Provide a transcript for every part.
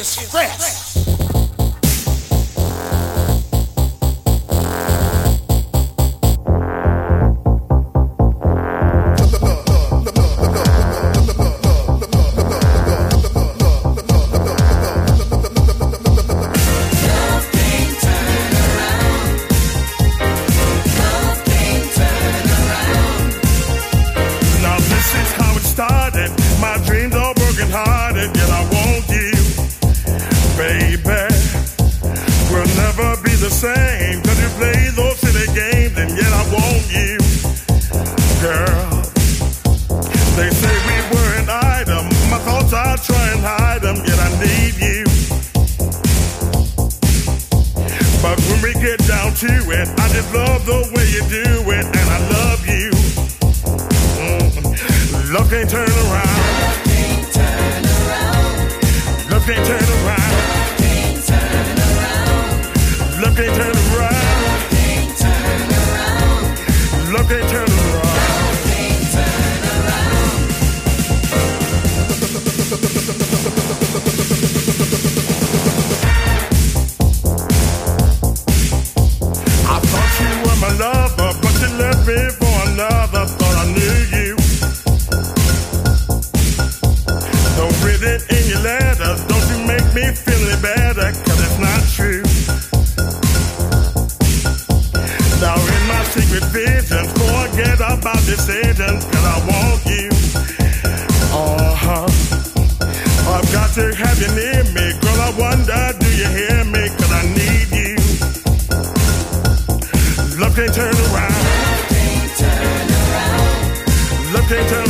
is fresh. straight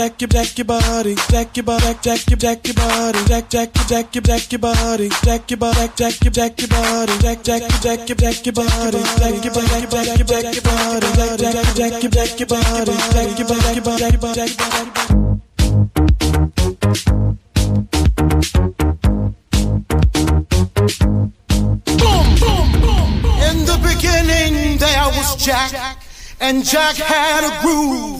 Jack your jack your body, jack your body, jack your jack your body, jack jack your jack your jack your body, jack your body, jack your jack your body, jack jack your jack your jack your body, jack your body, jack your jack your body, jack jack your jack your jack your body, jack your jack your body, jack your body. In the beginning there was Jack, Jack and Jack had a groove.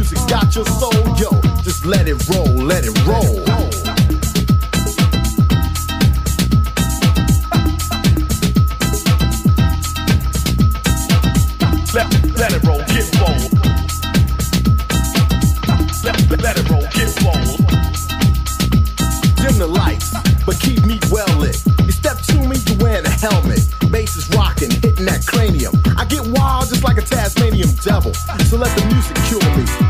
Music's got your soul, yo, just let it roll, let it roll. Let, let it roll, get roll. Let, let it roll, get roll. Dim the lights, but keep me well lit. You step to me, you wearing a helmet. Bass is rocking, hitting that cranium. I get wild just like a Tasmanian devil. So let the music cure me.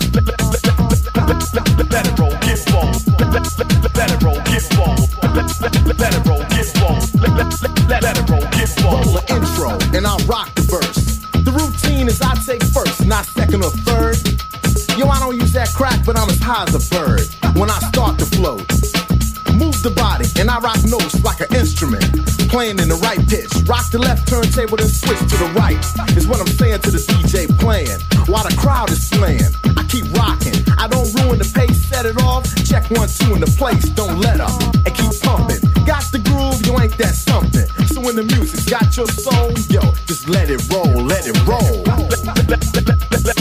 Roll the intro, and I'll rock the verse. The routine is I take first, not second or third. Yo, I don't use that crack, but I'm as high as a bird when I start to float. Move the body, and I rock notes like an instrument. Playing in the right pitch. Rock the left turntable, then switch to the right. Is what I'm saying to the DJ playing. While the crowd is slaying, I keep rocking. I don't ruin the pace, set it off. Check one, two in the place, don't let up. And keep pumping. Got the you ain't that something. So when the music's got your soul, yo, just let it roll, let it roll. Let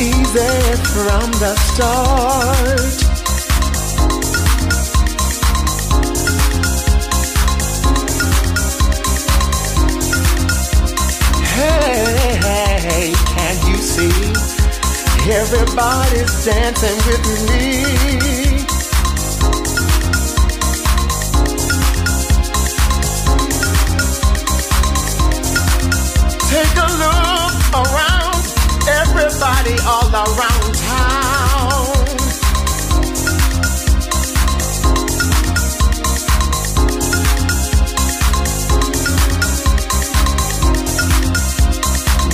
easy from the start. Hey, hey, can you see? Everybody's dancing with me. Take a look around, everybody all around town.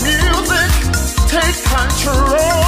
Music, take control.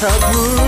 hardwood